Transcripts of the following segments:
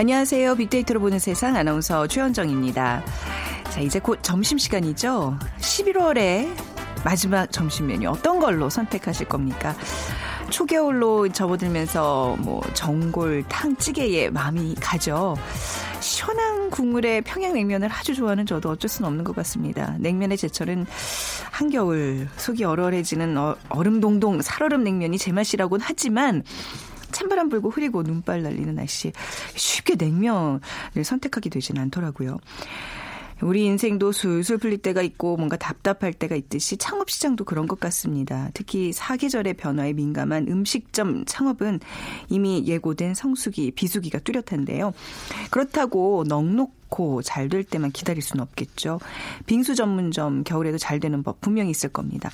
안녕하세요. 빅데이터로 보는 세상 아나운서 최현정입니다. 자, 이제 곧 점심시간이죠. 11월에 마지막 점심 메뉴 어떤 걸로 선택하실 겁니까? 초겨울로 접어들면서 뭐 전골, 탕, 찌개에 마음이 가죠. 시원한 국물에 평양냉면을 아주 좋아하는 저도 어쩔 수는 없는 것 같습니다. 냉면의 제철은 한겨울 속이 얼얼해지는 어, 얼음동동 살얼음 냉면이 제맛이라고는 하지만 찬바람 불고 흐리고 눈발 날리는 날씨 쉽게 냉면을 선택하게 되지는 않더라고요. 우리 인생도 술술 풀릴 때가 있고 뭔가 답답할 때가 있듯이 창업 시장도 그런 것 같습니다. 특히 사계절의 변화에 민감한 음식점 창업은 이미 예고된 성수기, 비수기가 뚜렷한데요. 그렇다고 넉넉 좋고 잘 될 때만 기다릴 수는 없겠죠. 빙수 전문점 겨울에도 잘 되는 법 분명히 있을 겁니다.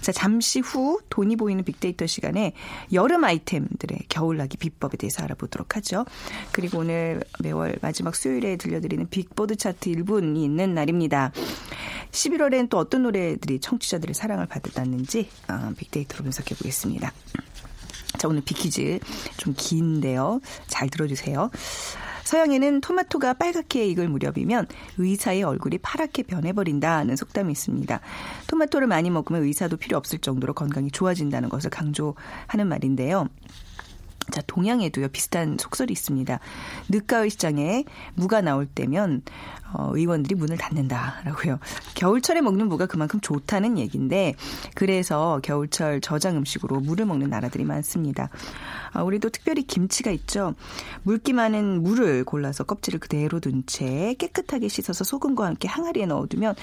자, 잠시 후 돈이 보이는 빅데이터 시간에 여름 아이템들의 겨울나기 비법에 대해서 알아보도록 하죠. 그리고 오늘 매월 마지막 수요일에 들려드리는 빅보드 차트 1분이 있는 날입니다. 11월엔 또 어떤 노래들이 청취자들의 사랑을 받았는지 어, 빅데이터로 분석해 보겠습니다. 자, 오늘 빅퀴즈 좀 긴데요. 잘 들어주세요. 서양에는 토마토가 빨갛게 익을 무렵이면 의사의 얼굴이 파랗게 변해버린다는 속담이 있습니다. 토마토를 많이 먹으면 의사도 필요 없을 정도로 건강이 좋아진다는 것을 강조하는 말인데요. 자, 동양에도요, 비슷한 속설이 있습니다. 늦가을 시장에 무가 나올 때면, 어, 의원들이 문을 닫는다라고요. 겨울철에 먹는 무가 그만큼 좋다는 얘기인데, 그래서 겨울철 저장 음식으로 물을 먹는 나라들이 많습니다. 아, 우리도 특별히 김치가 있죠. 물기 많은 물을 골라서 껍질을 그대로 둔 채 깨끗하게 씻어서 소금과 함께 항아리에 넣어두면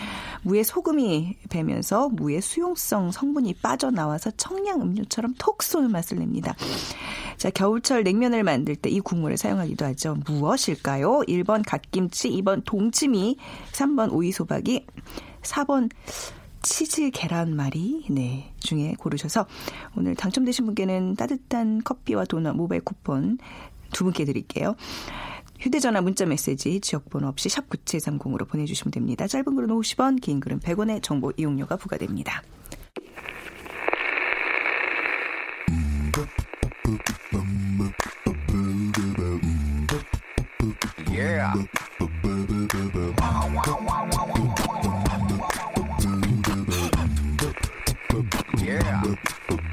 무에 소금이 배면서 무의 수용성 성분이 빠져나와서 청량 음료처럼 톡 쏘는 맛을 냅니다. 자, 겨울철 냉면을 만들 때 이 국물을 사용하기도 하죠. 무엇일까요? 1번 갓김치, 2번 동치 미, 3번 오이소박이, 4번 치즈 계란말이 네 중에 고르셔서 오늘 당첨되신 분께는 따뜻한 커피와 도넛 모바일 쿠폰 두 분께 드릴게요. 휴대전화 문자 메시지 지역번호 없이 샵 9730으로 보내주시면 됩니다. 짧은 글은 50원, 긴 글은 100원의 정보 이용료가 부과됩니다. Yeah.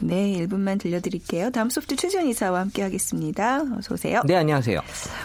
네, 1분만 들려드릴게요. 다음 소프트 최지원 이사와 함께 하겠습니다. 어서 오세요. 네, 안녕하세요.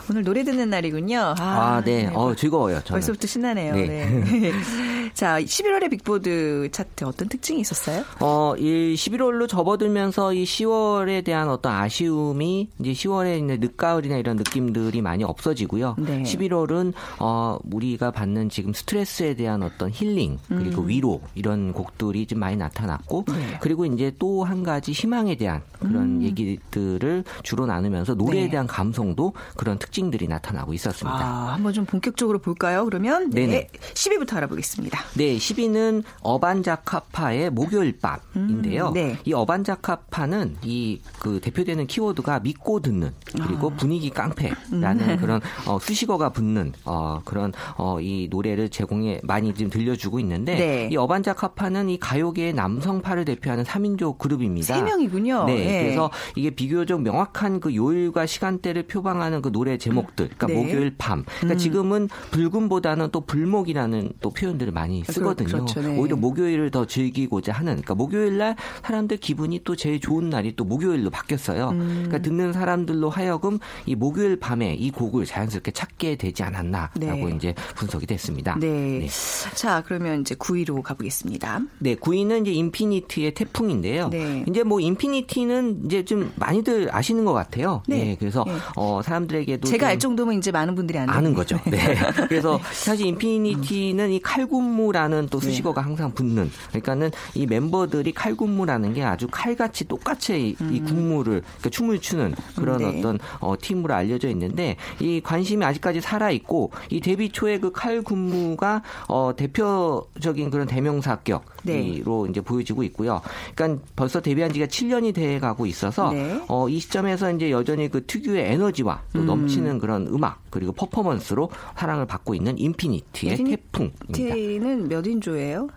오늘 노래 듣는 날이군요. 아, 아 네. 네. 어, 즐거워요. 저는. 벌써부터 신나네요. 네. 네. 자, 11월의 빅보드 차트 어떤 특징이 있었어요? 어, 이 11월로 접어들면서 이 10월에 대한 어떤 아쉬움이 이제 10월에 이제 늦가을이나 이런 느낌들이 많이 없어지고요. 네. 11월은 어, 우리가 받는 지금 스트레스에 대한 어떤 힐링 그리고 음. 위로 이런 곡들이 좀 많이 나타났고 네. 그리고 이제 또한 가지 희망에 대한 그런 음. 얘기들을 주로 나누면서 노래에 네. 대한 감성도 그런 특징들이 나타나고 있었습니다. 아, 한번 좀 본격적으로 볼까요? 그러면 네, 10위부터 알아보겠습니다. 네, 10위는 어반자카파의 목요일 밤인데요. 음, 네. 이 어반자카파는 이 그 대표되는 키워드가 믿고 듣는 그리고 아. 분위기 깡패라는 음. 그런 어, 수식어가 붙는 어, 그런 어, 이 노래를 제공해 많이 지금 들려주고 있는데 네. 이 어반자카파는 이 가요계의 남성파를 대표하는 3인조 그룹입니다. 3 명이군요. 네, 네. 그래서 이게 비교적 명확한 그 요일과 시간대를 표방하는 그 노래 제목들. 그러니까 네. 목요일 밤. 그러니까 음. 지금은 불금보다는 또 불목이라는 또 표현들을 많이 많이 쓰거든요. 그렇죠, 네. 오히려 목요일을 더 즐기고자 하는 그러니까 목요일 날 사람들 기분이 또 제일 좋은 날이 또 목요일로 바뀌었어요. 음. 그러니까 듣는 사람들로 하여금 이 목요일 밤에 이 곡을 자연스럽게 찾게 되지 않았나라고 네. 이제 분석이 됐습니다. 네. 네. 자, 그러면 이제 9위로 가보겠습니다. 네, 9위는 이제 인피니트의 태풍인데요. 네. 이제 뭐 인피니트는 이제 좀 많이들 아시는 것 같아요. 네. 네 그래서 네. 어, 사람들에게도 제가 알 정도면 이제 많은 분들이 아는, 아는 거죠. 네. 그래서 사실 인피니트는 이 칼군무라는 또 네. 수식어가 항상 붙는 그러니까는 이 멤버들이 칼군무라는 게 아주 칼같이 똑같이 음. 이 군무를 그러니까 춤을 추는 그런 네. 어떤 어, 팀으로 알려져 있는데 이 관심이 아직까지 살아 있고 이 데뷔 초에 그 칼군무가 어, 대표적인 그런 대명사격으로 네. 이제 보여지고 있고요. 그러니까 벌써 데뷔한 지가 7년이 돼 가고 있어서 네. 어, 이 시점에서 이제 여전히 그 특유의 에너지와 또 음. 넘치는 그런 음악 그리고 퍼포먼스로 사랑을 받고 있는 인피니트의 태풍입니다. 인피니트는 몇 인조예요?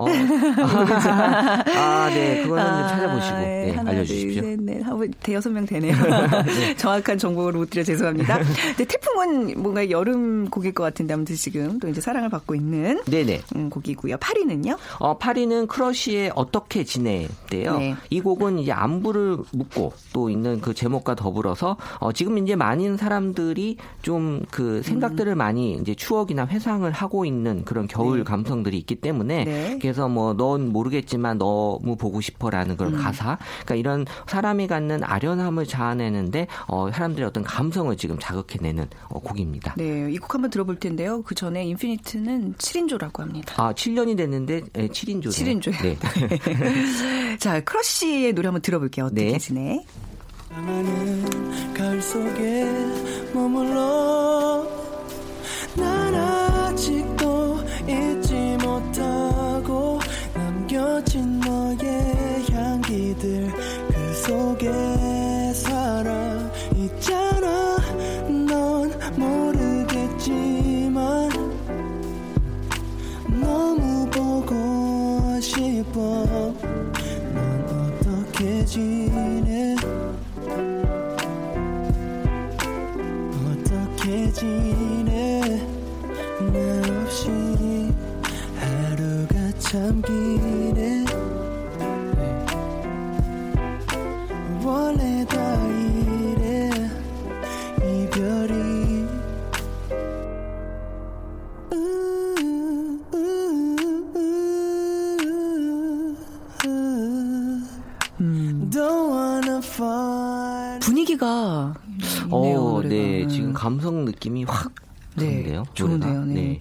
어. 아, 네. 그거는 아, 찾아보시고 네, 하나, 알려주십시오. 둘, 셋, 넷. 대여섯 명 되네요. 네. 정확한 정보를 못 드려 죄송합니다. 근데 태풍은 뭔가 여름 곡일 것 같은데 아무튼 지금 또 이제 사랑을 받고 있는 네네. 음, 곡이고요. 파리는요? 어, 파리는 크러쉬의 어떻게 지내인데요. 네. 이 곡은 이제 안부를 묻고 또 있는 그 제목과 더불어서 어, 지금 이제 많은 사람들이 좀 그 생각들을 음. 많이 이제 추억이나 회상을 하고 있는 그런 겨울 네. 감성들이 있기 때문에 네. 그래서 뭐 넌 모르겠지만 너무 보고 싶어라는 그런 음. 가사. 그러니까 이런 사람이 갖는 아련함을 자아내는데 어, 사람들의 어떤 감성을 지금 자극해내는 어, 곡입니다. 네, 이 곡 한번 들어볼 텐데요. 그 전에 인피니트는 7인조라고 합니다. 아, 7년이 됐는데 네, 7인조. 7인조. 네. 자, 크러쉬의 노래 한번 들어볼게요. 어떻게 네. 지내? 가을 속에 머물러 난아 어, 네, 지금 감성 느낌이 확 좋은데요. 네, 좋은데요. 네. 네.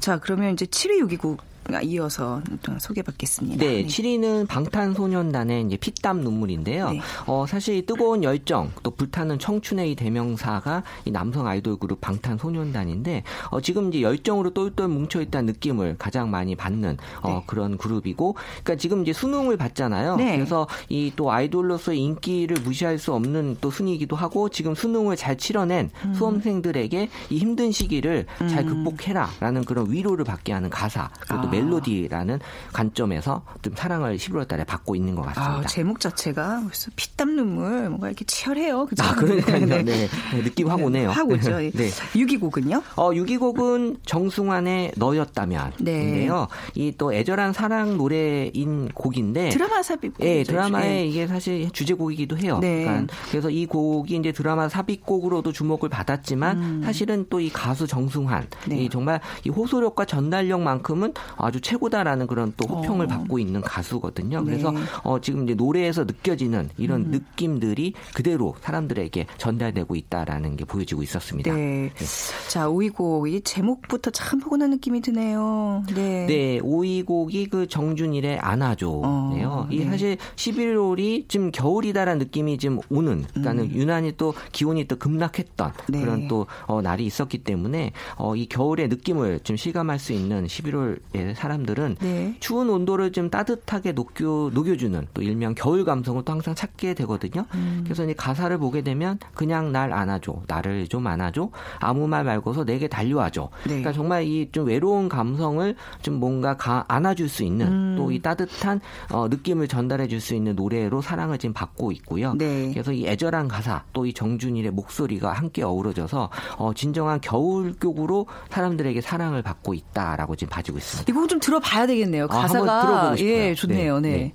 자, 그러면 이제 7위 6위곡 이어서 소개받겠습니다. 네, 네. 7위는 방탄소년단의 이제 피땀 눈물인데요. 네. 어, 사실 뜨거운 열정, 또 불타는 청춘의 대명사가 이 남성 아이돌 그룹 방탄소년단인데 어, 지금 이제 열정으로 똘똘 뭉쳐있다는 느낌을 가장 많이 받는 어, 네. 그런 그룹이고, 그러니까 지금 이제 수능을 받잖아요. 네. 그래서 이 또 아이돌로서의 인기를 무시할 수 없는 또 순위이기도 하고, 지금 수능을 잘 치러낸 음. 수험생들에게 이 힘든 시기를 음. 잘 극복해라라는 그런 위로를 받게 하는 가사, 아. 멜로디라는 관점에서 좀 사랑을 11월 달에 받고 있는 것 같습니다. 아, 제목 자체가 벌써 피땀 눈물 뭔가 이렇게 치열해요. 그죠? 아, 그러니까요. 네. 네. 네. 느낌 확 오네요. 확 오죠. 네. 6위 곡은요? 어, 6위 곡은 정승환의 너였다면. 인데요. 네. 이또 애절한 사랑 노래인 곡인데 드라마 삽입 곡 예, 드라마의 네. 이게 사실 주제곡이기도 해요. 네. 그러니까 그래서 이 곡이 이제 드라마 삽입곡으로도 주목을 받았지만 음. 사실은 또 이 가수 정승환 이 정말 이 호소력과 전달력만큼은 아주 최고다라는 그런 또 호평을 어. 받고 있는 가수거든요. 그래서 네. 어, 지금 이제 노래에서 느껴지는 이런 음. 느낌들이 그대로 사람들에게 전달되고 있다라는 게 보여지고 있었습니다. 네. 네. 자, 오이곡 이 제목부터 참 포근한 느낌이 드네요. 네. 네, 오이곡이 그 정준일의 안아줘네요. 어, 이 네. 사실 11월이 지금 겨울이다라는 느낌이 지금 오는 그러니까는 음. 유난히 또 기온이 또 급락했던 네. 그런 또 어, 날이 있었기 때문에 어, 이 겨울의 느낌을 좀 실감할 수 있는 11월의 사람들은 네. 추운 온도를 좀 따뜻하게 녹여 녹여주는 또 일명 겨울 감성을 또 항상 찾게 되거든요. 음. 그래서 이 가사를 보게 되면 그냥 날 안아줘, 나를 좀 안아줘, 아무 말 말고서 내게 달려와줘. 네. 그러니까 정말 이 좀 외로운 감성을 좀 뭔가 가, 안아줄 수 있는 음. 또이 따뜻한 어, 느낌을 전달해줄 수 있는 노래로 사랑을 지금 받고 있고요. 네. 그래서 이 애절한 가사 또 이 정준일의 목소리가 함께 어우러져서 어, 진정한 겨울곡으로 사람들에게 사랑을 받고 있다라고 지금 봐주고 있습니다. 그거 좀 들어봐야 되겠네요. 아, 가사가 한번 들어보고 싶어요. 예, 좋네요. 네. 네.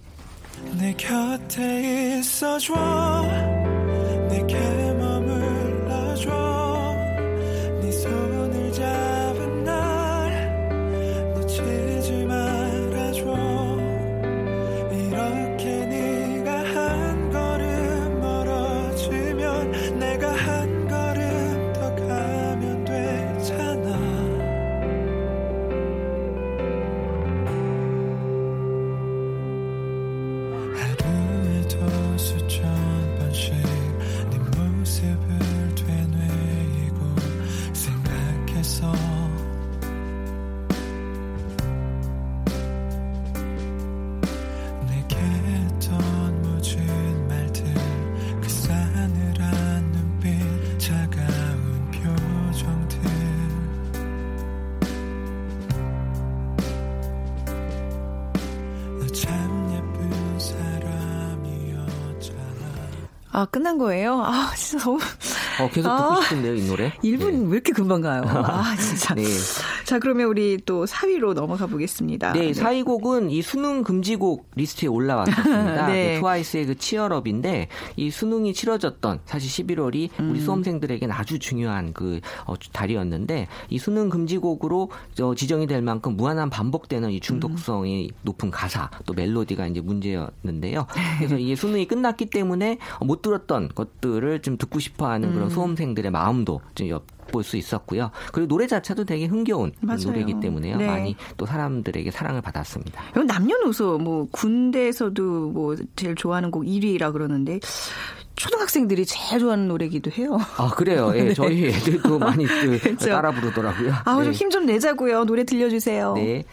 내 곁에 있어줘 아, 끝난 거예요? 아, 진짜 너무. 어, 계속 듣고 아, 싶은데요, 이 노래? 1분 네. 왜 이렇게 금방 가요? 아, 진짜. 네. 자, 그러면 우리 또 4위로 넘어가 보겠습니다. 네, 4위 곡은 이 수능 금지곡 리스트에 올라왔었습니다. 네. 네, 트와이스의 그 CHEER UP인데 이 수능이 치러졌던 사실 11월이 음. 우리 수험생들에게는 아주 중요한 그 어, 달이었는데 이 수능 금지곡으로 저 지정이 될 만큼 무한한 반복되는 이 중독성이 높은 가사 또 멜로디가 이제 문제였는데요. 그래서 이 수능이 끝났기 때문에 못 들었던 것들을 좀 듣고 싶어하는 음. 그런 수험생들의 마음도 좀 엿. 볼 수 있었고요. 그리고 노래 자체도 되게 흥겨운 맞아요. 노래이기 때문에요. 네. 많이 또 사람들에게 사랑을 받았습니다. 남녀노소 뭐 군대에서도 뭐 제일 좋아하는 곡 1위라 그러는데 초등학생들이 제일 좋아하는 노래기도 해요. 아 그래요. 예, 네. 저희 애들도 많이 그 그렇죠. 따라 부르더라고요. 아, 네. 좀힘좀 내자고요. 노래 들려주세요. 네.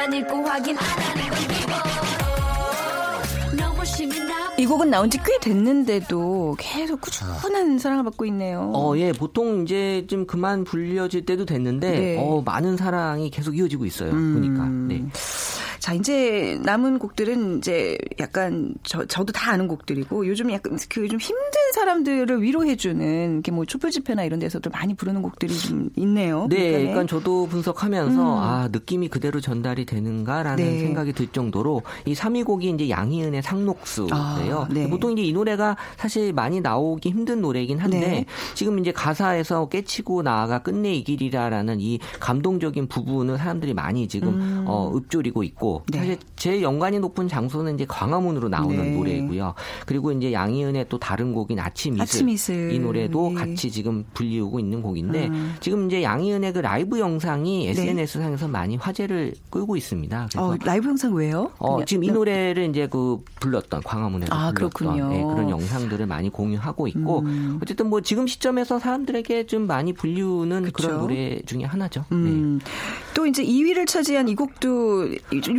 메시지만 읽고 확인 안 하는 건 기본 너무 심이 나이 곡은 나온 지 꽤 됐는데도 계속 꾸준한 사랑을 받고 있네요. 어, 예, 보통 이제 좀 그만 불려질 때도 됐는데, 네. 어, 많은 사랑이 계속 이어지고 있어요. 음. 보니까. 네. 자, 이제 남은 곡들은 이제 약간 저, 저도 다 아는 곡들이고 요즘 약간 그좀 힘든 사람들을 위로해주는 이렇게 뭐 촛불 집회나 이런 데서도 많이 부르는 곡들이 좀 있네요. 네, 그러니까 네. 그러니까 저도 분석하면서 아 느낌이 그대로 전달이 되는가라는 네. 생각이 들 정도로 이 3위 곡이 이제 양희은의 상록수예요. 아, 네. 보통 이제 이 노래가 사실 많이 나오기 힘든 노래이긴 한데 네. 지금 이제 가사에서 깨치고 나아가 끝내 이 길이라라는 이 감동적인 부분을 사람들이 많이 지금 어, 읊조리고 있고 음. 네. 사실 제일 연관이 높은 장소는 이제 광화문으로 나오는 네. 노래이고요. 그리고 이제 양희은의 또 다른 곡인 아침 이슬, 아침 이슬. 이 노래도 네. 같이 지금 불리우고 있는 곡인데 음. 지금 이제 양희은의 그 라이브 영상이 네. SNS 상에서 많이 화제를 끌고 있습니다. 그래서 어, 라이브 영상 왜요? 어, 지금 이 노래를 이제 그 불렀던 광화문에서 아, 불렀던. 네, 그런 영상들을 많이 공유하고 있고 음. 어쨌든 뭐 지금 시점에서 사람들에게 좀 많이 불리우는 그쵸. 그런 노래 중에 하나죠. 네. 음. 또 이제 2위를 차지한 이 곡도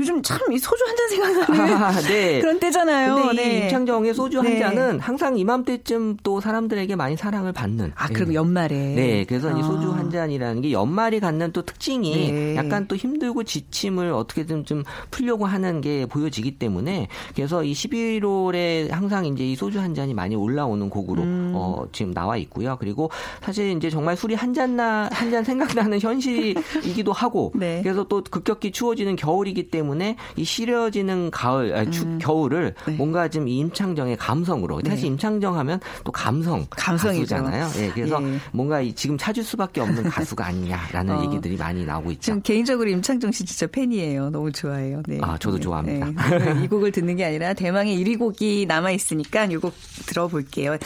요즘 참 이 소주 한 잔 생각나는 아, 네. 그런 때잖아요. 근데 이 네. 임창정의 소주 네. 한 잔은 항상 이맘때쯤 또 사람들에게 많이 사랑을 받는. 아, 네. 그럼 연말에. 네, 그래서 이 아. 소주 한 잔이라는 게 연말이 갖는 또 특징이 네. 약간 또 힘들고 지침을 어떻게든 좀 풀려고 하는 게 보여지기 때문에 그래서 이 11월에 항상 이제 이 소주 한 잔이 많이 올라오는 곡으로 음. 어, 지금 나와 있고요. 그리고 사실 이제 정말 술이 한 잔 나 한 잔 생각나는 현실이기도 하고 네. 그래서 또 급격히 추워지는 겨울이기 때문에 때문에 이 시려지는 가을, 아니, 추, 겨울을 네. 뭔가 좀이 임창정의 감성으로 사실 네. 임창정 하면 또 감성 감성이죠. 가수잖아요. 예, 그래서 예. 뭔가 이 지금 찾을 수밖에 없는 가수가 아니냐라는 어. 얘기들이 많이 나오고 있죠. 전 개인적으로 임창정 씨 진짜 팬이에요. 너무 좋아해요. 네. 아, 저도 좋아합니다. 네. 이 곡을 듣는 게 아니라 대망의 1위 곡이 남아 있으니까 이 곡 들어볼게요.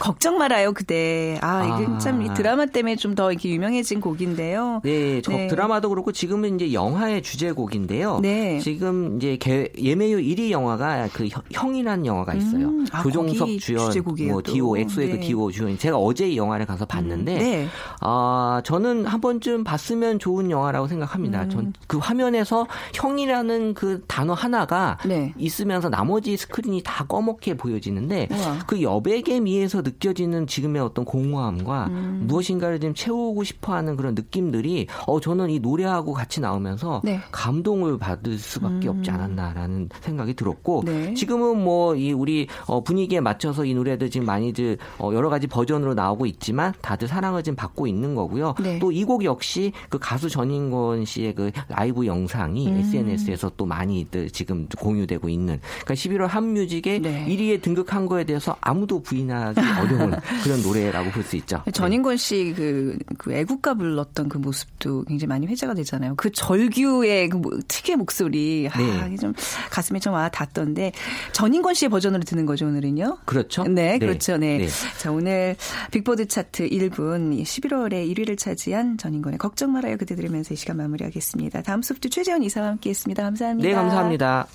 걱정 말아요, 그대. 아, 이게 아. 참이 드라마 때문에 좀 더 이렇게 유명해진 곡인데요. 네, 저 네. 드라마도 그렇고 지금은 이제 영화의 주제곡인데요. 네. 지금 이제 개- 예매율 1위 영화가 그 형- 형이라는 영화가 있어요. 음, 아, 조종석 주연, 뭐 또. 디오 엑소의 그 네. 디오 주연. 제가 어제 이 영화를 가서 봤는데, 네. 아 저는 한 번쯤 봤으면 좋은 영화라고 생각합니다. 음. 전그 화면에서 형이라는 그 단어 하나가 네. 있으면서 나머지 스크린이 다 꺼멓게 보여지는데 우와. 그 여백의 미에서 느껴지는 지금의 어떤 공허함과 음. 무엇인가를 좀 채우고 싶어하는 그런 느낌들이 어 저는 이 노래하고 같이 나오면서 네. 감동을 받을 수밖에 없지 않았나라는 생각이 들었고 네. 지금은 뭐 이 우리 어 분위기에 맞춰서 이 노래들 지금 많이들 어 여러 가지 버전으로 나오고 있지만 다들 사랑을 지금 받고 있는 거고요. 네. 또이 곡 역시 그 가수 전인권 씨의 그 라이브 영상이 음. SNS에서 또 많이들 지금 공유되고 있는 그러니까 11월 한뮤직에 네. 1위에 등극한 거에 대해서 아무도 부인하기 어려운 그런 노래라고 볼 수 있죠. 전인권 씨 그, 그 애국가 불렀던 그 모습도 굉장히 많이 회자가 되잖아요. 그 절규의 그 뭐- 특유의 목소리. 아, 네. 이게 좀 가슴에 좀 와 닿던데 전인권 씨의 버전으로 듣는 거죠, 오늘은요? 그렇죠? 네, 그렇죠. 네. 네. 자, 오늘 빅보드 차트 1분 11월에 1위를 차지한 전인권의 걱정 말아요 그대 들으면서 이 시간 마무리하겠습니다. 다음 소프트 최재원 이사와 함께 했습니다. 감사합니다. 네, 감사합니다.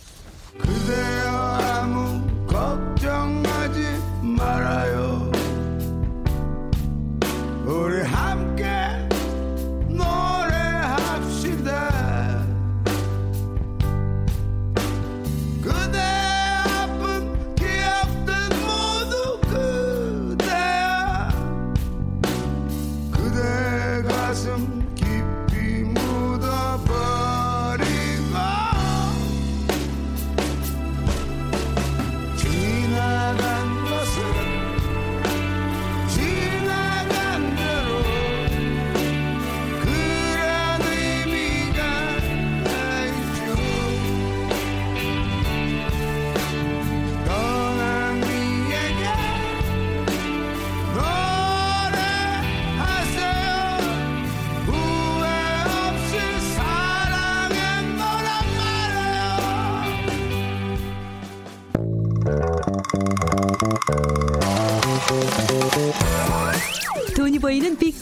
그대여 아무 걱정하지 말아요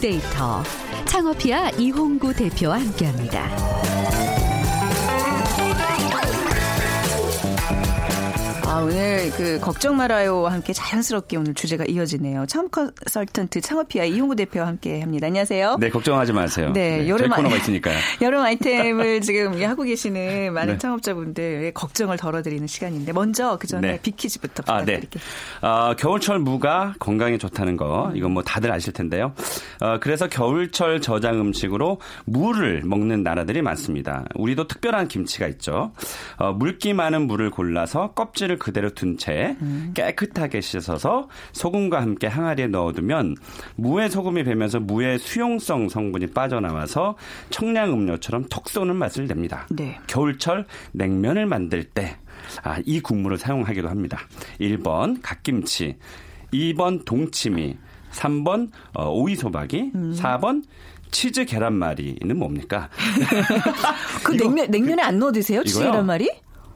빅데이터 창업이야 이홍구 대표와 함께합니다. 아, 오늘 그 걱정 말아요와 함께 자연스럽게 오늘 주제가 이어지네요. 창업 컨설턴트 창업피아 이용구 대표와 함께 합니다. 안녕하세요. 네, 걱정하지 마세요. 네, 네, 여름 코너가 아이- 있으니까요. 여름 아이템을 지금 하고 계시는 많은 네. 창업자분들의 걱정을 덜어드리는 시간인데 먼저 그 전에 네. 빅퀴즈부터 아, 네. 부탁드릴게요. 어, 겨울철 무가 건강에 좋다는 거, 이건 뭐 다들 아실 텐데요. 어, 그래서 겨울철 저장 음식으로 무를 먹는 나라들이 많습니다. 우리도 특별한 김치가 있죠. 어, 물기 많은 무를 골라서 껍질을 그대로 둔 채 깨끗하게 씻어서 소금과 함께 항아리에 넣어두면 무에 소금이 배면서 무의 수용성 성분이 빠져나와서 청량 음료처럼 톡 쏘는 맛을 냅니다. 네. 겨울철 냉면을 만들 때, 아, 이 국물을 사용하기도 합니다. 1번 갓김치, 2번 동치미, 3번 어, 오이소박이, 음. 4번 치즈 계란말이는 뭡니까? 그 냉면, 냉면에 안 넣어 드세요? 이거요? 치즈 계란말이?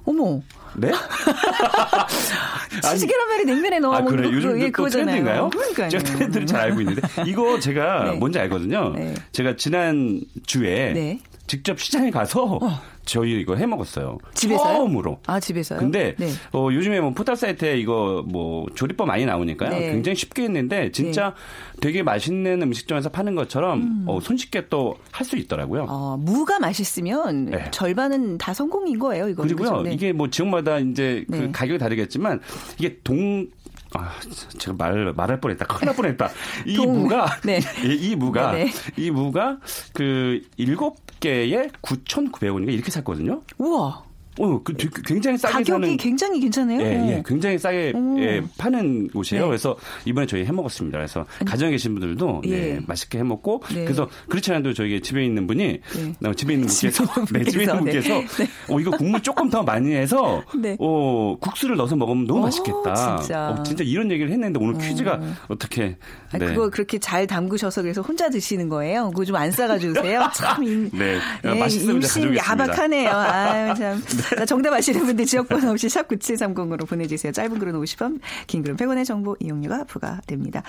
어머. 네? 치즈 계란말이 냉면에 넣어 아, 먹는 그래. 거 요즘 그거- 예, 또 그거잖아요. 트렌드인가요? 그러니까요. 제가 트렌드를 잘 알고 있는데 이거 제가 네. 뭔지 알거든요. 네. 제가 지난 주에 네. 직접 시장에 가서 저희 이거 해 먹었어요. 집에서요? 처음으로. 아, 집에서요? 근데 네. 어, 요즘에 뭐 포털 사이트에 이거 뭐 조리법 많이 나오니까요. 네. 굉장히 쉽게 했는데 진짜 되게 맛있는 음식점에서 파는 것처럼 어, 손쉽게 또 할 수 있더라고요. 어, 무가 맛있으면 네. 절반은 다 성공인 거예요, 이거. 그리고요, 이게 뭐 지역마다 이제 그 네. 가격이 다르겠지만 이게 동 아, 제가 말 말할 뻔했다. 큰일 날 뻔했다. 이 동- 무가 네. 이, 이 무가 네네. 이 무가 그 일곱 개에 9,900원인가 이렇게 샀거든요. 우와. 어, 그, 굉장히 싸게 가격이 사는 굉장히 괜찮아요. 예, 어. 예, 굉장히 싸게 오. 예, 파는 곳이에요. 네. 그래서 이번에 저희 해 먹었습니다. 그래서 가정에 계신 분들도 네, 예. 맛있게 해 먹고 네. 그래서 그렇지 않아도 저희 집에 있는 분이 네. 어, 집에 있는 분께서 집에 네, 집에 있는 분께서 분께서, 어, 이거 국물 조금 더 많이 해서 네. 어, 국수를 넣어서 먹으면 너무 오, 맛있겠다. 진짜. 어, 진짜 이런 얘기를 했는데 오늘 퀴즈가 어떻게 아, 그거 그렇게 잘 담그셔서 그래서 혼자 드시는 거예요? 그거 좀 안 싸가지고 드세요? 참, 임, 네, 예, 맛있으면 임신. 네. 야박하네요. 아유, 참. 자, 정답 아시는 분들 지역번호 없이 샵 9730으로 보내주세요. 짧은 글은 50원, 긴 글은 100원의 정보 이용료가 부과됩니다.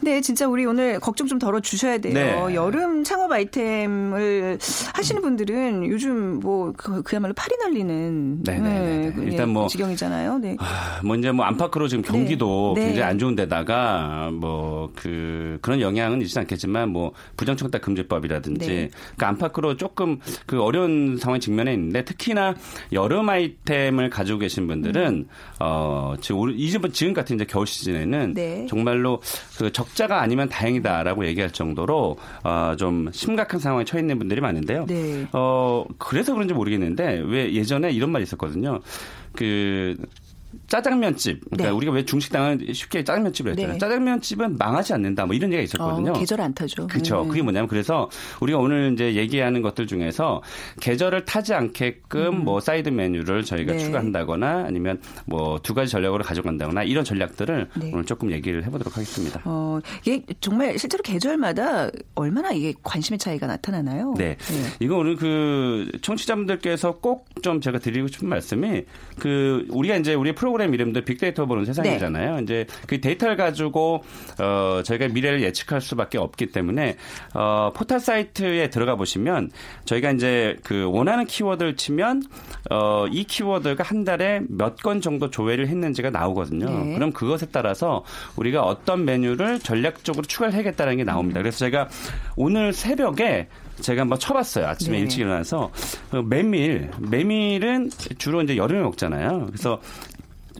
네, 진짜 우리 오늘 걱정 좀 덜어주셔야 돼요. 네. 여름 창업 아이템을 하시는 분들은 요즘 뭐, 그, 그야말로 팔이 날리는. 네, 네, 네, 네. 그, 일단 예, 뭐 지경이잖아요. 네. 뭐 이제 뭐 안팎으로 지금 경기도 네. 네. 굉장히 안 좋은 데다가 뭐 그 그런 영향은 있지 않겠지만 뭐 부정청탁 금지법이라든지 네. 그 안팎으로 조금 그 어려운 상황에 직면해 있는데 특히나 여름 아이템을 가지고 계신 분들은 어 지금 올- 이번 지금 같은 이제 겨울 시즌에는 네. 정말로 그 적자가 아니면 다행이다라고 얘기할 정도로 어좀 심각한 상황에 처해 있는 분들이 많은데요. 네. 어 그래서 그런지 모르겠는데 왜 예전에 이런 말이 있었거든요. 그 짜장면집. 그러니까 네. 우리가 왜 중식당은 쉽게 짜장면집을 했잖아요. 네. 짜장면집은 망하지 않는다. 뭐 이런 얘기가 있었거든요. 어, 계절 안 타죠. 그렇죠. 네. 그게 뭐냐면 그래서 우리가 오늘 이제 얘기하는 것들 중에서 계절을 타지 않게끔 뭐 사이드 메뉴를 저희가 음. 네. 추가한다거나 아니면 뭐 두 가지 전략으로 가져간다거나 이런 전략들을 네. 오늘 조금 얘기를 해보도록 하겠습니다. 어, 이게 정말 실제로 계절마다 얼마나 이게 관심의 차이가 나타나나요? 네. 이거 오늘 그 청취자분들께서 꼭 좀 제가 드리고 싶은 말씀이 그 우리가 이제 우리 프로 그램 이름도 빅데이터 보는 세상이잖아요. 이제 그 데이터를 가지고 어 저희가 미래를 예측할 수밖에 없기 때문에 어 포털 사이트에 들어가 보시면 저희가 이제 그 원하는 키워드를 치면 어 이 키워드가 한 달에 몇 건 정도 조회를 했는지가 나오거든요. 네. 그럼 그것에 따라서 우리가 어떤 메뉴를 전략적으로 추가를 해야겠다는 게 나옵니다. 그래서 제가 오늘 새벽에 제가 한번 쳐봤어요. 아침에 네. 일찍 일어나서 그 메밀, 메밀은 주로 이제 여름에 먹잖아요. 그래서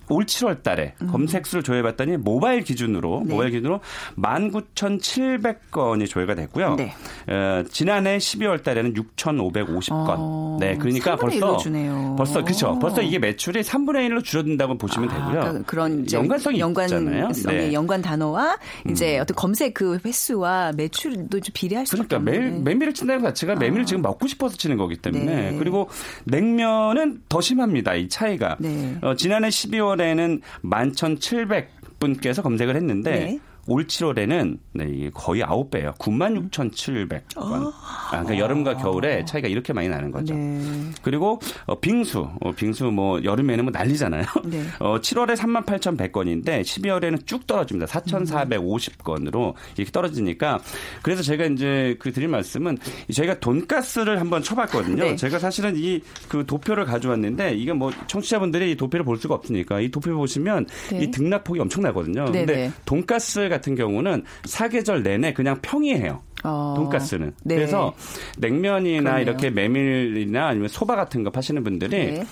올 7월 달에 검색 수를 조회해봤더니 모바일 기준으로 음. 네. 모바일 기준으로 19,700건이 조회가 됐고요. 네. 어, 지난해 12월 달에는 6,550건. 어, 네, 그러니까 3분의 벌써 1로 주네요. 벌써 그렇죠. 어. 벌써 이게 매출이 3분의 1로 줄어든다고 보시면 되고요. 그러니까 그런 연관성이 있잖아요. 연관성의 네. 음. 연관 단어와 이제 어떤 검색 그 횟수와 매출도 좀 비례할 수 그러니까 없는. 매, 메밀을 친다는 것 자체가 메밀을 지금 먹고 싶어서 치는 거기 때문에 네. 그리고 냉면은 더 심합니다. 이 차이가. 네. 어, 지난해 12월 에는 11,700분께서 검색을 했는데 네. 올 7월에는 네, 거의 9배예요. 96,700건. 아, 그러니까 여름과 겨울에 차이가 이렇게 많이 나는 거죠. 네. 그리고 어, 빙수, 어, 빙수 뭐 여름에는 뭐 난리잖아요. 네. 어, 7월에 38,100건인데 12월에는 쭉 떨어집니다. 4,450건으로 이렇게 떨어지니까 그래서 제가 이제 그 드릴 말씀은 저희가 돈가스를 한번 쳐봤거든요. 네. 제가 사실은 이 그 도표를 가져왔는데 이게 뭐 청취자분들이 이 도표를 볼 수가 없으니까 이 도표 보시면 네. 이 등락폭이 엄청나거든요. 네, 근데 네. 돈가스 같은 경우는 사계절 내내 그냥 평이해요. 어. 돈가스는. 네. 그래서 냉면이나 그러네요. 이렇게 메밀이나 아니면 소바 같은 거 파시는 분들이 네.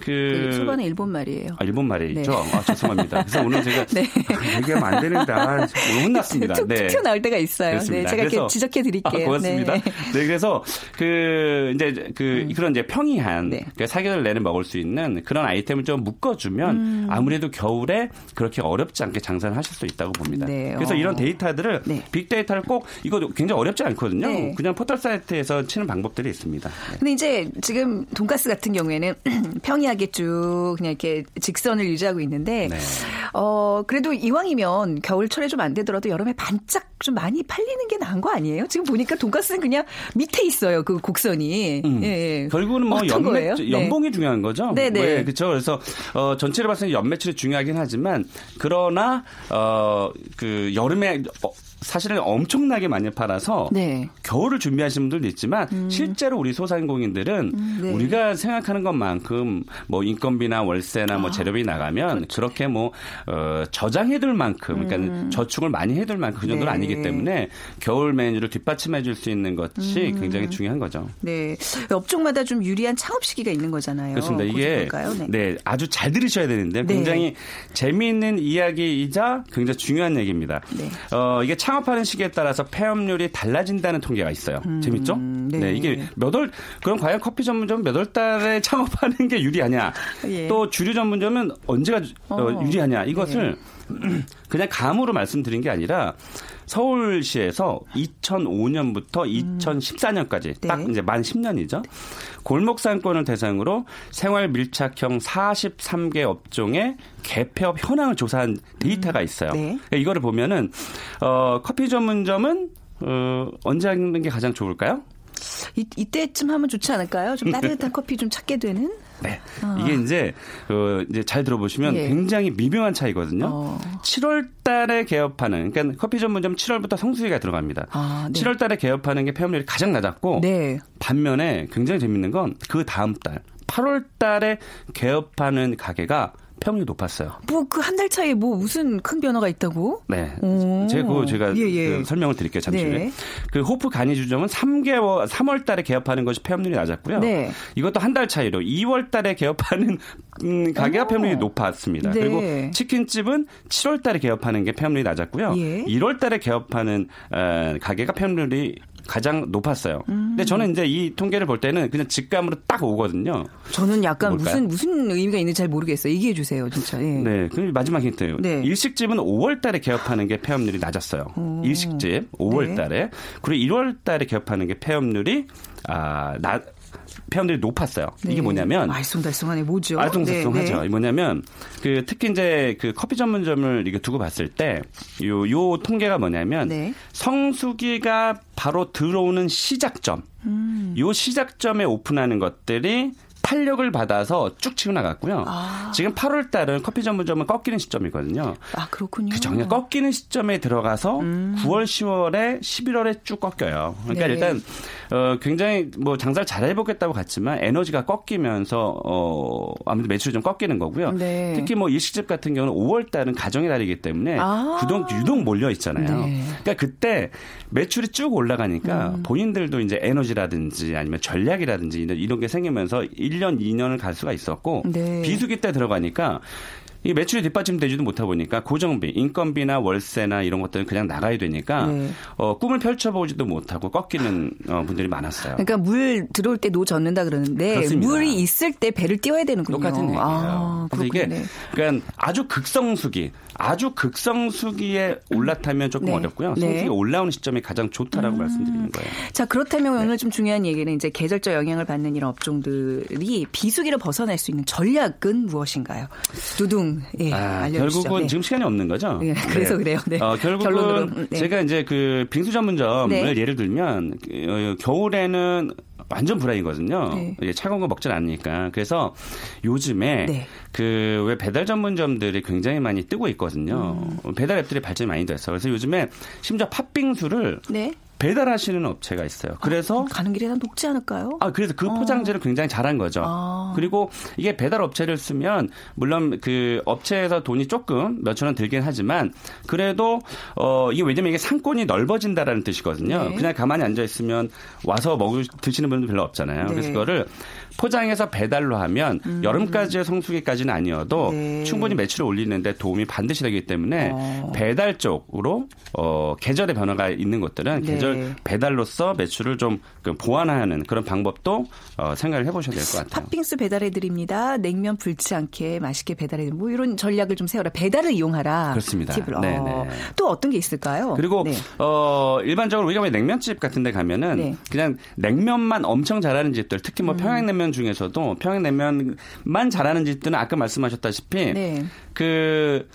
그 소반은 일본 말이에요. 아, 일본 말이죠. 네. 아, 죄송합니다. 그래서 오늘 제가 네. 얘기하면 안 되는데 아, 오늘 혼났습니다. 툭 네. 튀어나올 때가 있어요. 그렇습니다. 네, 제가 이렇게 지적해 드릴게요. 아, 고맙습니다. 네. 네. 그래서 그 이제 그 그런 이제 평이한 네. 그 사계절 내내 먹을 수 있는 그런 아이템을 좀 묶어주면 음. 아무래도 겨울에 그렇게 어렵지 않게 장사를 하실 수 있다고 봅니다. 네, 그래서 어. 이런 데이터들을 네. 빅데이터를 꼭 이거 굉장히 어렵지 않거든요. 네. 그냥 포털 사이트에서 치는 방법들이 있습니다. 네. 근데 이제 지금 돈가스 같은 경우에는 평이하게 쭉 그냥 이렇게 직선을 유지하고 있는데 네. 어 그래도 이왕이면 겨울철에 좀 안 되더라도 여름에 반짝 좀 많이 팔리는 게 나은 거 아니에요? 지금 보니까 돈가스는 그냥 밑에 있어요 그 곡선이. 음. 예, 예. 결국은 뭐? 연매, 네. 연봉이 중요한 거죠. 네네. 그렇죠. 그래서 어, 전체를 봤을 때 연매출이 중요하긴 하지만 그러나 어, 그 여름에 어, 사실은 엄청나게 많이 팔아서 네. 겨울을 준비하시는 분들도 있지만 실제로 우리 소상공인들은 네. 우리가 생각하는 것만큼 뭐 인건비나 월세나 뭐 재료비 나가면 그렇게 뭐 어, 저장해둘 만큼, 그러니까 저축을 많이 해둘 만큼 그 정도는 네. 아니기 때문에 겨울 메뉴를 뒷받침해줄 수 있는 것이 굉장히 중요한 거죠. 네. 업종마다 좀 유리한 창업 시기가 있는 거잖아요. 그렇습니다. 이게? 네. 네. 아주 잘 들으셔야 되는데 네. 굉장히 재미있는 이야기이자 굉장히 중요한 얘기입니다. 네. 어, 이게 창업하는 시기에 따라서 폐업률이 달라진다는 통계가 있어요. 재밌죠? 네. 이게 몇 월 그럼 과연 커피 전문점 몇 월 달에 창업하는 게 유리하냐? 예. 또 주류 전문점은 언제가 어, 어. 유리하냐? 이것을 그냥 감으로 말씀드린 게 아니라 서울시에서 2005년부터 2014년까지 딱 네. 이제 만 10년이죠. 골목 상권을 대상으로 생활 밀착형 43개 업종의 개폐업 현황을 조사한 데이터가 있어요. 네. 그러니까 이거를 보면은 어, 커피 전문점은 어, 언제 하는 게 가장 좋을까요? 이, 이때쯤 하면 좋지 않을까요? 좀 따뜻한 커피 좀 찾게 되는? 네. 이게 이제 어 이제 잘 들어보시면 예. 굉장히 미묘한 차이거든요. 어. 7월 달에 개업하는 그러니까 커피 전문점 7월부터 성수기가 들어갑니다. 아, 네. 7월 달에 개업하는 게 폐업률이 가장 낮았고 네. 반면에 굉장히 재밌는 건 그 다음 달 8월 달에 개업하는 가게가 폐업률이 높았어요. 뭐 그 한 달 차이에 뭐 무슨 큰 변화가 있다고? 네. 오. 제가 예, 예. 그 설명을 드릴게요. 잠시 후에. 네. 그 호프 간이 주점은 3개월 3월 달에 개업하는 것이 폐업률이 낮았고요. 네. 이것도 한 달 차이로 2월 달에 개업하는 음, 가게가 폐업률이 높았습니다. 네. 그리고 치킨집은 7월 달에 개업하는 게 폐업률이 낮았고요. 예. 1월 달에 개업하는 어, 가게가 폐업률이 가장 높았어요. 음. 근데 저는 이제 이 통계를 볼 때는 그냥 직감으로 딱 오거든요. 저는 약간 뭘까요? 무슨 무슨 의미가 있는지 잘 모르겠어요. 얘기해 주세요, 진짜. 예. 네, 그 마지막 힌트예요. 네. 일식집은 5월 달에 개업하는 게 폐업률이 낮았어요. 일식집 5월 네. 달에. 그리고 1월 달에 개업하는 게 폐업률이 아, 낮 폐업률이 높았어요. 이게 네. 뭐냐면 알쏭달쏭하네. 뭐죠? 알쏭달쏭하죠. 네, 네. 뭐냐면 그 특히 이제 그 커피 전문점을 이게 두고 봤을 때요요 통계가 뭐냐면 네. 성수기가 바로 들어오는 시작점. 음. 요 시작점에 오픈하는 것들이 탄력을 받아서 쭉 치고 나갔고요. 아. 지금 8월 달은 커피 전문점은 꺾이는 시점이거든요. 아, 그렇군요. 그 정말 꺾이는 시점에 들어가서 9월, 10월에, 11월에 쭉 꺾여요. 그러니까 음. 네. 일단 어 굉장히 뭐 장사를 잘 해보겠다고 갔지만 에너지가 꺾이면서 어 아무래도 매출이 좀 꺾이는 거고요. 네. 특히 뭐 일식집 같은 경우는 5월 달은 가정의 달이기 때문에 아. 구독 유독 몰려 있잖아요. 네. 그러니까 그때 매출이 쭉 올라가니까 음. 본인들도 이제 에너지라든지 아니면 전략이라든지 이런 게 생기면서 1년, 2년을 갈 수가 있었고 네. 비수기 때 들어가니까 이 매출이 뒷받침되지도 못하다 보니까 고정비, 인건비나 월세나 이런 것들은 그냥 나가야 되니까 네. 어, 꿈을 펼쳐보지도 못하고 꺾이는 어, 분들이 많았어요. 그러니까 물 들어올 때 노 젓는다 그러는데 그렇습니다. 물이 있을 때 배를 띄워야 되는군요. 똑같은 얘기예요. 아, 그래서. 이게 네. 그러니까 아주 극성수기, 아주 극성수기에 올라타면 조금 네. 어렵고요. 네. 성수기 올라오는 시점이 가장 좋다라고 말씀드리는 거예요. 자, 그렇다면 네. 오늘 좀 중요한 얘기는 이제 계절적 영향을 받는 이런 업종들이 비수기를 벗어날 수 있는 전략은 무엇인가요? 두둥, 예, 아, 알려주시죠. 결국은 네. 지금 시간이 없는 거죠. 예, 그래서 그래요. 네. 어, 결국은 결론으로, 음, 네. 제가 이제 그 빙수 전문점을 네. 예를 들면 어, 겨울에는 완전 불황이거든요. 네. 이게 차가운 거 먹질 않으니까. 그래서 요즘에 네. 그왜 배달 전문점들이 굉장히 많이 뜨고 있거든요. 음. 배달 앱들이 발전이 많이 됐어요. 그래서 요즘에 심지어 팥빙수를 네. 배달하시는 업체가 있어요. 그래서 가는 길에 다 녹지 않을까요? 아, 그래서 그 포장재를 굉장히 잘한 거죠. 아. 그리고 이게 배달 업체를 쓰면 물론 그 업체에서 돈이 조금 몇천 원 들긴 하지만 그래도 어 이게 왜냐면 이게 상권이 넓어진다라는 뜻이거든요. 네. 그냥 가만히 앉아 있으면 와서 먹을 드시는 분들 별로 없잖아요. 네. 그래서 그거를 포장해서 배달로 하면 여름까지의 성수기까지는 아니어도 음. 네. 충분히 매출을 올리는데 도움이 반드시 되기 때문에 어. 배달 쪽으로 어 계절의 변화가 있는 것들은 네. 계절 배달로서 매출을 좀그 보완하는 그런 방법도 어, 생각을 해보셔야 될 것 같아요. 팥빙수 배달해 드립니다. 냉면 불지 않게 맛있게 배달해. 뭐 이런 전략을 좀 세워라. 배달을 이용하라. 그렇습니다. 팁을. 어. 네네. 또 어떤 게 있을까요? 그리고 네. 어 일반적으로 우리가 왜 냉면집 같은 데 가면은 네. 음. 그냥 냉면만 엄청 잘하는 집들 특히 뭐 평양냉면 중에서도 평양냉면만 잘하는 집들은 아까 말씀하셨다시피 네. 그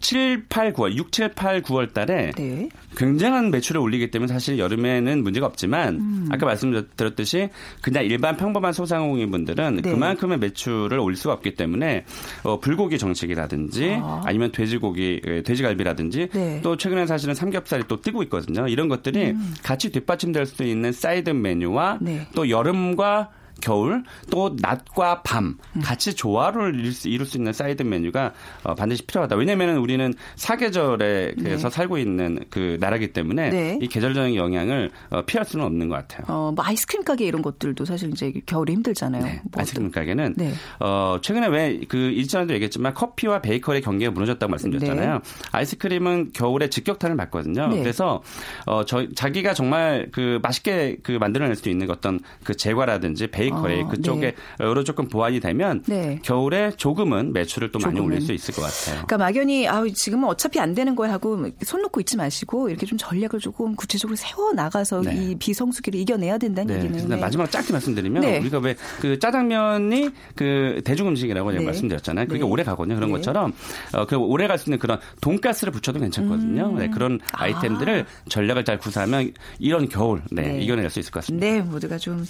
7, 8, 9월, 6, 7, 8, 9월 달에 네. 굉장한 매출을 올리기 때문에 사실 여름에는 문제가 없지만 음. 아까 말씀드렸듯이 그냥 일반 평범한 소상공인분들은 네. 그만큼의 매출을 올릴 수가 없기 때문에 어, 불고기 정식이라든지 아. 아니면 돼지고기, 에, 돼지갈비라든지 네. 음. 또 최근에 사실은 삼겹살이 또 뜨고 있거든요. 이런 것들이 같이 뒷받침될 수 있는 사이드 메뉴와 네. 또 여름과 겨울 또 낮과 밤 같이 조화를 이룰 수, 이룰 수 있는 사이드 메뉴가 어, 반드시 필요하다. 왜냐하면 우리는 사계절에 그래서 네. 살고 있는 그 나라기 때문에 네. 이 계절적인 영향을 어, 피할 수는 없는 것 같아요. 어, 뭐 아이스크림 가게 이런 것들도 사실 이제 겨울에 힘들잖아요. 뭐 네, 아이스크림 가게는 네. 어, 최근에 왜 그 일전에도 얘기했지만 커피와 베이커리 경계가 무너졌다고 말씀드렸잖아요. 아이스크림은 겨울에 직격탄을 맞거든요. 네. 그래서 어, 저, 자기가 정말 그 맛있게 그 만들어낼 수 있는 어떤 그 제과라든지 베이 커리 어, 그쪽에 여러 조금 보완이 되면 네. 겨울에 조금은 매출을 또 많이 조금은. 올릴 수 있을 것 같아요. 그러니까 막연히 아 지금은 어차피 안 되는 거야 하고 손 놓고 있지 마시고 이렇게 좀 전략을 조금 구체적으로 세워 나가서 네. 이 비성수기를 이겨내야 된다는 네. 얘기는 그래서 마지막 짧게 말씀드리면 네. 우리가 왜 그 짜장면이 그 대중 음식이라고 제가 네. 말씀드렸잖아요. 그게 네. 오래 가거든요. 그런 네. 것처럼 어, 그 오래 갈 수 있는 그런 돈가스를 붙여도 괜찮거든요. 네, 그런 아이템들을 전략을 잘 구사하면 이런 겨울 네, 네. 이겨낼 수 있을 것 같습니다. 네, 모두가 좀,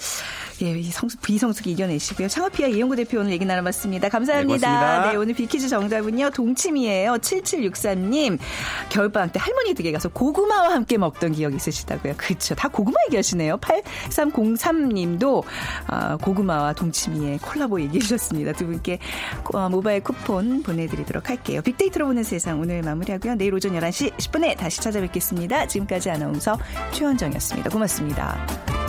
예, 이 성수, 비성수기 이겨내시고요. 창업피아 이용구 대표 오늘 얘기 나눠봤습니다. 감사합니다. 네. 네, 오늘 비키즈 정답은요, 동침이에요. 7763님. 겨울방학 때 할머니 댁에 가서 고구마와 함께 먹던 기억 있으시다고요. 그쵸. 다 고구마 얘기하시네요. 8303님도, 아, 고구마와 동치미의 콜라보 얘기해 주셨습니다. 두 분께 어, 모바일 쿠폰 보내드리도록 할게요. 빅데이터로 보는 세상 오늘 마무리하고요. 내일 오전 11시 10분에 다시 찾아뵙겠습니다. 지금까지 아나운서 최원정이었습니다. 고맙습니다.